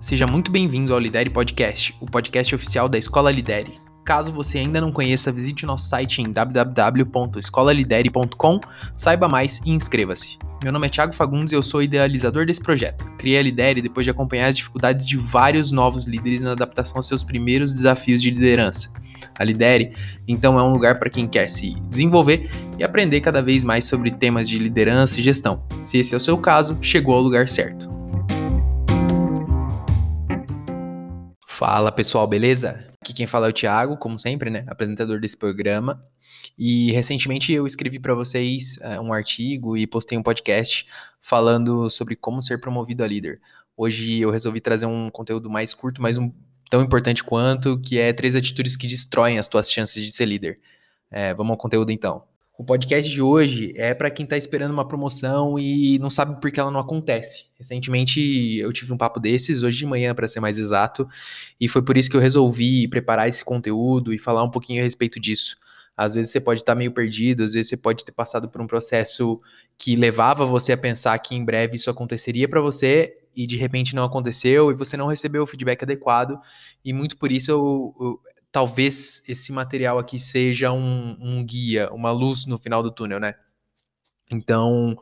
Seja muito bem-vindo ao Lidere Podcast, o podcast oficial da Escola Lidere. Caso você ainda não conheça, visite nosso site em www.escolalidere.com, saiba mais e inscreva-se. Meu nome é Thiago Fagundes e eu sou idealizador desse projeto. Criei a Lidere depois de acompanhar as dificuldades de vários novos líderes na adaptação aos seus primeiros desafios de liderança. A Lidere, então, é um lugar para quem quer se desenvolver e aprender cada vez mais sobre temas de liderança e gestão. Se esse é o seu caso, chegou ao lugar certo. Fala pessoal, beleza? Aqui quem fala é o Thiago, como sempre, né? Apresentador desse programa. E recentemente eu escrevi para vocês uh, um artigo e postei um podcast falando sobre como ser promovido a líder. Hoje eu resolvi trazer um conteúdo mais curto, mas um, tão importante quanto, que é três atitudes que destroem as tuas chances de ser líder. É, vamos ao conteúdo então. O podcast de hoje é para quem está esperando uma promoção e não sabe por que ela não acontece. Recentemente eu tive um papo desses, hoje de manhã, para ser mais exato, e foi por isso que eu resolvi preparar esse conteúdo e falar um pouquinho a respeito disso. Às vezes você pode estar tá meio perdido, às vezes você pode ter passado por um processo que levava você a pensar que em breve isso aconteceria para você e de repente não aconteceu e você não recebeu o feedback adequado, e muito por isso eu, eu talvez esse material aqui seja um, um guia, uma luz no final do túnel, né? Então,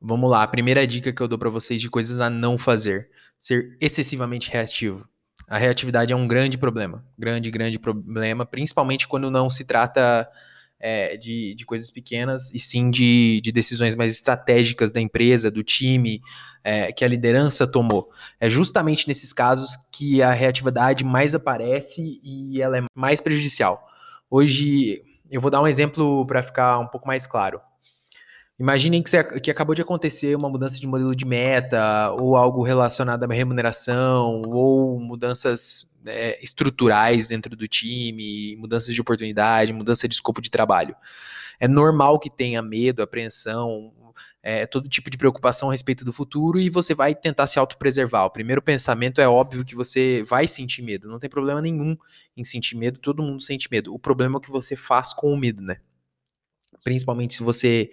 vamos lá. A primeira dica que eu dou para vocês de coisas a não fazer: ser excessivamente reativo. A reatividade é um grande problema, grande, grande problema, principalmente quando não se trata é, de, de coisas pequenas e sim de, de decisões mais estratégicas da empresa, do time, é, que a liderança tomou. É justamente nesses casos que a reatividade mais aparece e ela é mais prejudicial. Hoje, eu vou dar um exemplo para ficar um pouco mais claro. Imaginem que, você, que acabou de acontecer uma mudança de modelo de meta, ou algo relacionado à remuneração, ou mudanças é, estruturais dentro do time, mudanças de oportunidade, mudança de escopo de trabalho. É normal que tenha medo, apreensão, é, todo tipo de preocupação a respeito do futuro e você vai tentar se autopreservar. O primeiro pensamento é óbvio que você vai sentir medo, não tem problema nenhum em sentir medo, todo mundo sente medo. O problema é o que você faz com o medo, né? Principalmente se você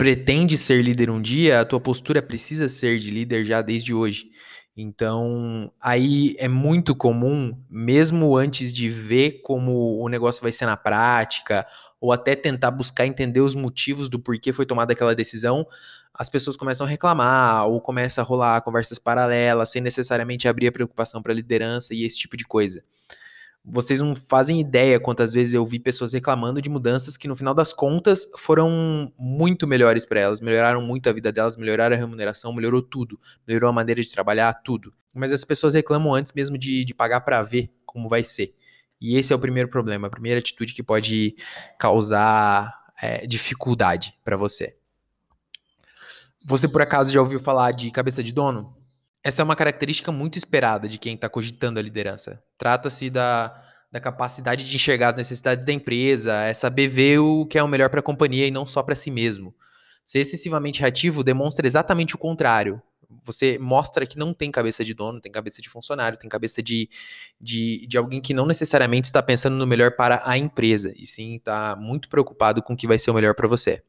pretende ser líder um dia, a tua postura precisa ser de líder já desde hoje. Então, aí é muito comum, mesmo antes de ver como o negócio vai ser na prática, ou até tentar buscar entender os motivos do porquê foi tomada aquela decisão, as pessoas começam a reclamar, ou começa a rolar conversas paralelas, sem necessariamente abrir a preocupação para a liderança e esse tipo de coisa. Vocês não fazem ideia quantas vezes eu vi pessoas reclamando de mudanças que no final das contas foram muito melhores para elas, melhoraram muito a vida delas, melhoraram a remuneração, melhorou tudo, melhorou a maneira de trabalhar, tudo. Mas as pessoas reclamam antes mesmo de, de pagar para ver como vai ser. E esse é o primeiro problema, a primeira atitude que pode causar é, dificuldade para você. Você por acaso já ouviu falar de cabeça de dono? Essa é uma característica muito esperada de quem está cogitando a liderança. Trata-se da, da capacidade de enxergar as necessidades da empresa, é saber ver o que é o melhor para a companhia e não só para si mesmo. Ser excessivamente reativo demonstra exatamente o contrário. Você mostra que não tem cabeça de dono, tem cabeça de funcionário, tem cabeça de, de, de alguém que não necessariamente está pensando no melhor para a empresa, e sim está muito preocupado com o que vai ser o melhor para você.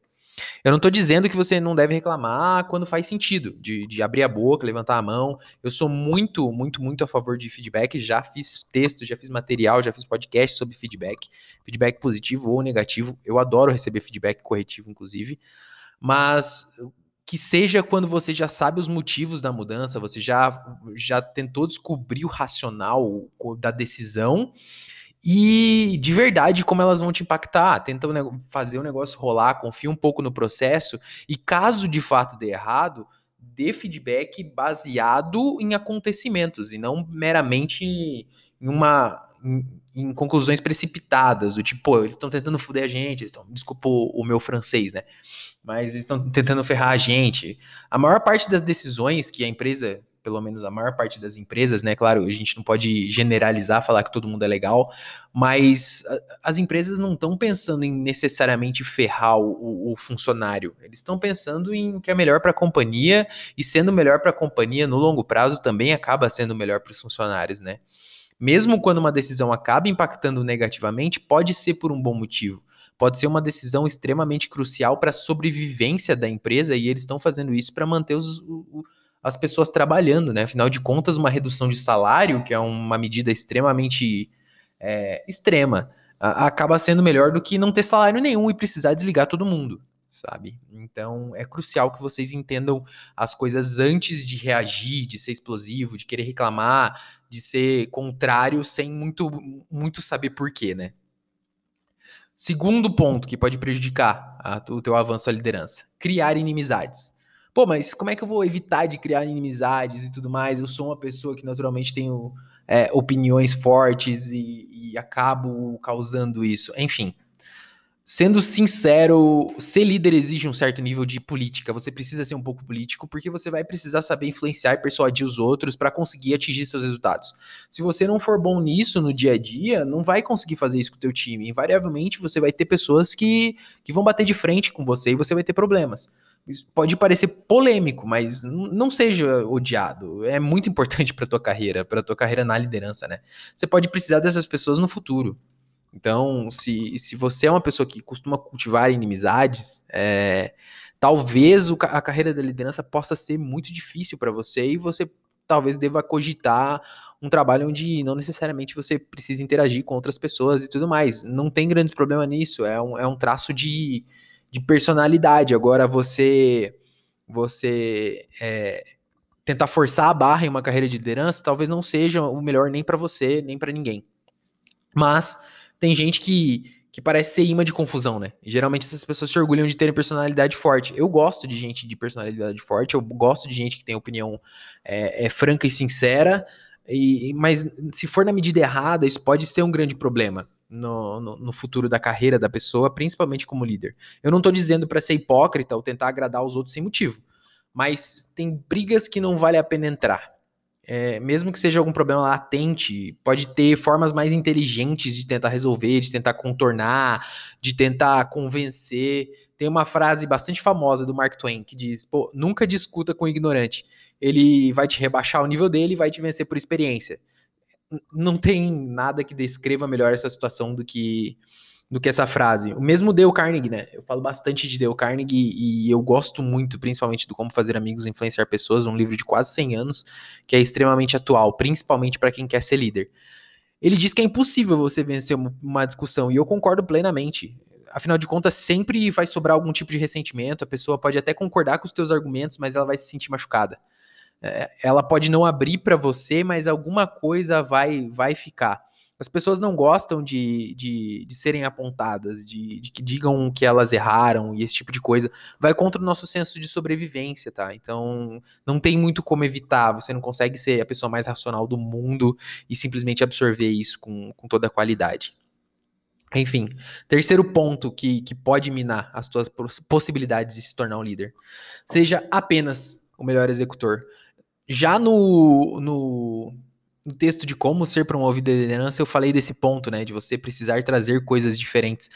Eu não estou dizendo que você não deve reclamar quando faz sentido, de, de, abrir a boca, levantar a mão. Eu sou muito, muito, muito a favor de feedback. Já fiz texto, já fiz material, já fiz podcast sobre feedback. Feedback positivo ou negativo. Eu adoro receber feedback corretivo, inclusive. Mas que seja quando você já sabe os motivos da mudança, você já, já tentou descobrir o racional da decisão e de verdade como elas vão te impactar. Tenta fazer o negócio rolar, confia um pouco no processo e caso de fato dê errado, dê feedback baseado em acontecimentos e não meramente em uma em, conclusões precipitadas, do tipo, pô, eles estão tentando foder a gente, estão, desculpa o, o meu francês, né? Mas eles estão tentando ferrar a gente. A maior parte das decisões que a empresa pelo menos a maior parte das empresas, né? Claro, a gente não pode generalizar, falar que todo mundo é legal, mas as empresas não estão pensando em necessariamente ferrar o, o funcionário. Eles estão pensando em o que é melhor para a companhia e sendo melhor para a companhia no longo prazo também acaba sendo melhor para os funcionários, né? Mesmo quando uma decisão acaba impactando negativamente, pode ser por um bom motivo. Pode ser uma decisão extremamente crucial para a sobrevivência da empresa e eles estão fazendo isso para manter os, as pessoas trabalhando, né? Afinal de contas, uma redução de salário, que é uma medida extremamente é, extrema, a, acaba sendo melhor do que não ter salário nenhum e precisar desligar todo mundo, sabe? Então é crucial que vocês entendam as coisas antes de reagir, de ser explosivo, de querer reclamar, de ser contrário sem muito, muito saber porquê, né? Segundo ponto que pode prejudicar a, o teu avanço à liderança: criar inimizades. Pô, mas como é que eu vou evitar de criar inimizades e tudo mais? Eu sou uma pessoa que naturalmente tenho é, opiniões fortes e, e acabo causando isso. Enfim, sendo sincero, ser líder exige um certo nível de política. Você precisa ser um pouco político porque você vai precisar saber influenciar e persuadir os outros para conseguir atingir seus resultados. Se você não for bom nisso no dia a dia, não vai conseguir fazer isso com o teu time. Invariavelmente você vai ter pessoas que, que vão bater de frente com você e você vai ter problemas. Pode parecer polêmico, mas não seja odiado. É muito importante para tua carreira, para tua carreira na liderança, né? Você pode precisar dessas pessoas no futuro. Então, se, se você é uma pessoa que costuma cultivar inimizades, é, talvez o, a carreira da liderança possa ser muito difícil para você e você talvez deva cogitar um trabalho onde não necessariamente você precisa interagir com outras pessoas e tudo mais. Não tem grandes problemas nisso, é um, é um traço de, de personalidade. Agora você você é, tentar forçar a barra em uma carreira de liderança talvez não seja o melhor nem para você nem para ninguém. Mas tem gente que, que parece ser imã de confusão, né? Geralmente essas pessoas se orgulham de terem personalidade forte. Eu gosto de gente de personalidade forte, eu gosto de gente que tem opinião é, é franca e sincera. E, mas se for na medida errada, isso pode ser um grande problema no, no, no, futuro da carreira da pessoa, principalmente como líder. Eu não estou dizendo para ser hipócrita ou tentar agradar os outros sem motivo, mas tem brigas que não vale a pena entrar. É, mesmo que seja algum problema latente, pode ter formas mais inteligentes de tentar resolver, de tentar contornar, de tentar convencer. Tem uma frase bastante famosa do Mark Twain que diz: Pô, nunca discuta com o ignorante. Ele vai te rebaixar o nível dele e vai te vencer por experiência não tem nada que descreva melhor essa situação do que do que essa frase. O mesmo Dale Carnegie, né? Eu falo bastante de Dale Carnegie e eu gosto muito, principalmente do Como Fazer Amigos e Influenciar Pessoas, um livro de quase 100 anos, que é extremamente atual, principalmente para quem quer ser líder. Ele diz que é impossível você vencer uma discussão e eu concordo plenamente. Afinal de contas, sempre vai sobrar algum tipo de ressentimento, a pessoa pode até concordar com os teus argumentos, mas ela vai se sentir machucada. É, ela pode não abrir para você, mas alguma coisa vai, vai ficar. As pessoas não gostam de, de, de serem apontadas, de, de, que digam que elas erraram e esse tipo de coisa. Vai contra o nosso senso de sobrevivência, tá? Então, não tem muito como evitar. Você não consegue ser a pessoa mais racional do mundo e simplesmente absorver isso com, com toda a qualidade. Enfim, terceiro ponto que, que pode minar as tuas possibilidades de se tornar um líder. Seja apenas o melhor executor. Já no, no, no, texto de como ser promovido à liderança, eu falei desse ponto, né? De você precisar trazer coisas diferentes.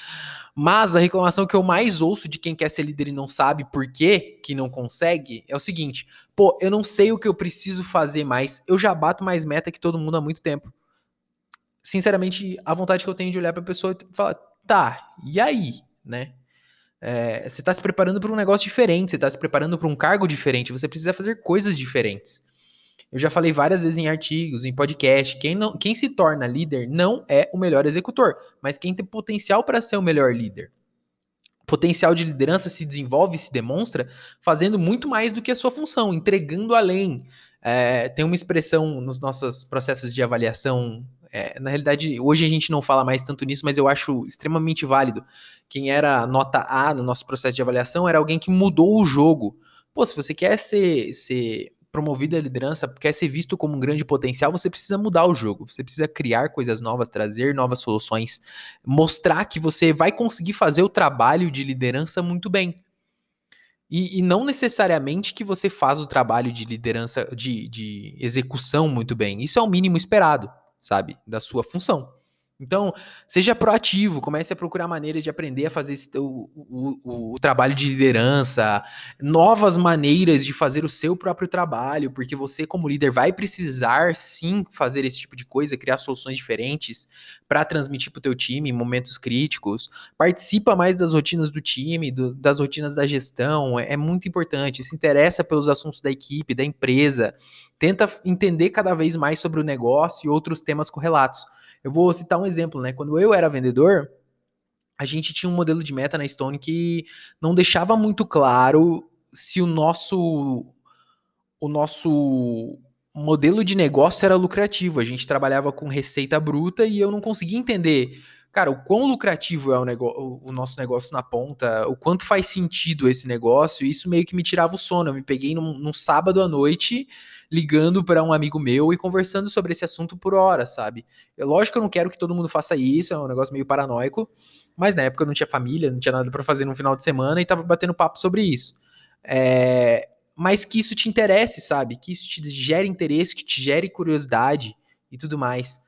Mas a reclamação que eu mais ouço de quem quer ser líder e não sabe por quê que não consegue é o seguinte: pô, eu não sei o que eu preciso fazer mais, eu já bato mais meta que todo mundo há muito tempo. Sinceramente, a vontade que eu tenho de olhar para a pessoa e falar, tá, e aí, né? É, você está se preparando para um negócio diferente, você está se preparando para um cargo diferente, você precisa fazer coisas diferentes. Eu já falei várias vezes em artigos, em podcast, quem, não, quem se torna líder não é o melhor executor, mas quem tem potencial para ser o melhor líder. Potencial de liderança se desenvolve, se demonstra fazendo muito mais do que a sua função, entregando além. É, tem uma expressão nos nossos processos de avaliação é, na realidade, hoje a gente não fala mais tanto nisso, mas eu acho extremamente válido. Quem era nota A no nosso processo de avaliação era alguém que mudou o jogo. Pô, se você quer ser, ser promovido à liderança, quer ser visto como um grande potencial, você precisa mudar o jogo. Você precisa criar coisas novas, trazer novas soluções, mostrar que você vai conseguir fazer o trabalho de liderança muito bem. E, e, não necessariamente que você faz o trabalho de liderança, de, de execução muito bem. Isso é o mínimo esperado sabe? Da sua função. Então, seja proativo, comece a procurar maneiras de aprender a fazer esse, o, o, o, trabalho de liderança, novas maneiras de fazer o seu próprio trabalho, porque você, como líder, vai precisar sim fazer esse tipo de coisa, criar soluções diferentes para transmitir para o teu time em momentos críticos. Participa mais das rotinas do time, do, das rotinas da gestão, é, é muito importante. Se interessa pelos assuntos da equipe, da empresa, tenta entender cada vez mais sobre o negócio e outros temas correlatos eu vou citar um exemplo, né? Quando eu era vendedor, a gente tinha um modelo de meta na Stone que não deixava muito claro se o nosso o nosso modelo de negócio era lucrativo. A gente trabalhava com receita bruta e eu não conseguia entender, cara, o quão lucrativo é o, o nosso negócio na ponta, o quanto faz sentido esse negócio. Isso meio que me tirava o sono. Eu me peguei num, num sábado à noite ligando para um amigo meu e conversando sobre esse assunto por hora, sabe? É lógico que eu não quero que todo mundo faça isso, é um negócio meio paranoico, mas na época eu não tinha família, não tinha nada para fazer no final de semana e tava batendo papo sobre isso. É, mas que isso te interesse, sabe? Que isso te gere interesse, que te gere curiosidade e tudo mais.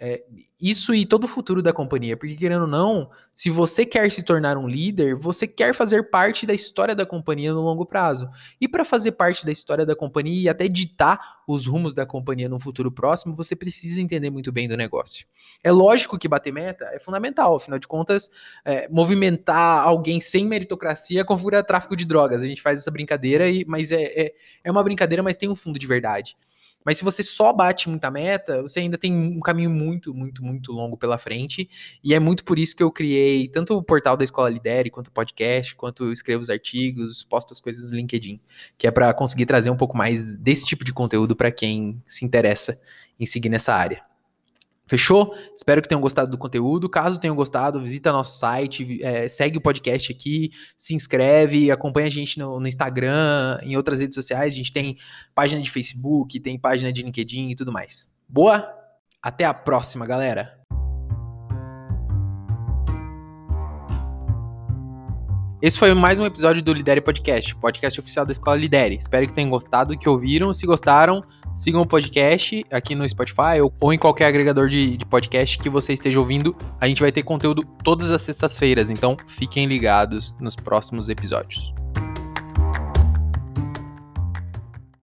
É, isso e todo o futuro da companhia, porque querendo ou não, se você quer se tornar um líder, você quer fazer parte da história da companhia no longo prazo. E para fazer parte da história da companhia e até ditar os rumos da companhia no futuro próximo, você precisa entender muito bem do negócio. É lógico que bater meta é fundamental, afinal de contas, é, movimentar alguém sem meritocracia configura tráfico de drogas. A gente faz essa brincadeira, e, mas é, é, é uma brincadeira, mas tem um fundo de verdade. Mas se você só bate muita meta, você ainda tem um caminho muito, muito, muito longo pela frente. E é muito por isso que eu criei tanto o portal da Escola Lidere, quanto o podcast, quanto escrevo os artigos, posto as coisas no LinkedIn, que é para conseguir trazer um pouco mais desse tipo de conteúdo para quem se interessa em seguir nessa área. Fechou? Espero que tenham gostado do conteúdo. Caso tenham gostado, visita nosso site, é, segue o podcast aqui, se inscreve, acompanha a gente no, no, Instagram, em outras redes sociais. A gente tem página de Facebook, tem página de LinkedIn e tudo mais. Boa? Até a próxima, galera! Esse foi mais um episódio do Lidere Podcast, podcast oficial da Escola Lidere. Espero que tenham gostado, que ouviram. Se gostaram, sigam o podcast aqui no Spotify ou, ou em qualquer agregador de, de, podcast que você esteja ouvindo. A gente vai ter conteúdo todas as sextas-feiras, então fiquem ligados nos próximos episódios.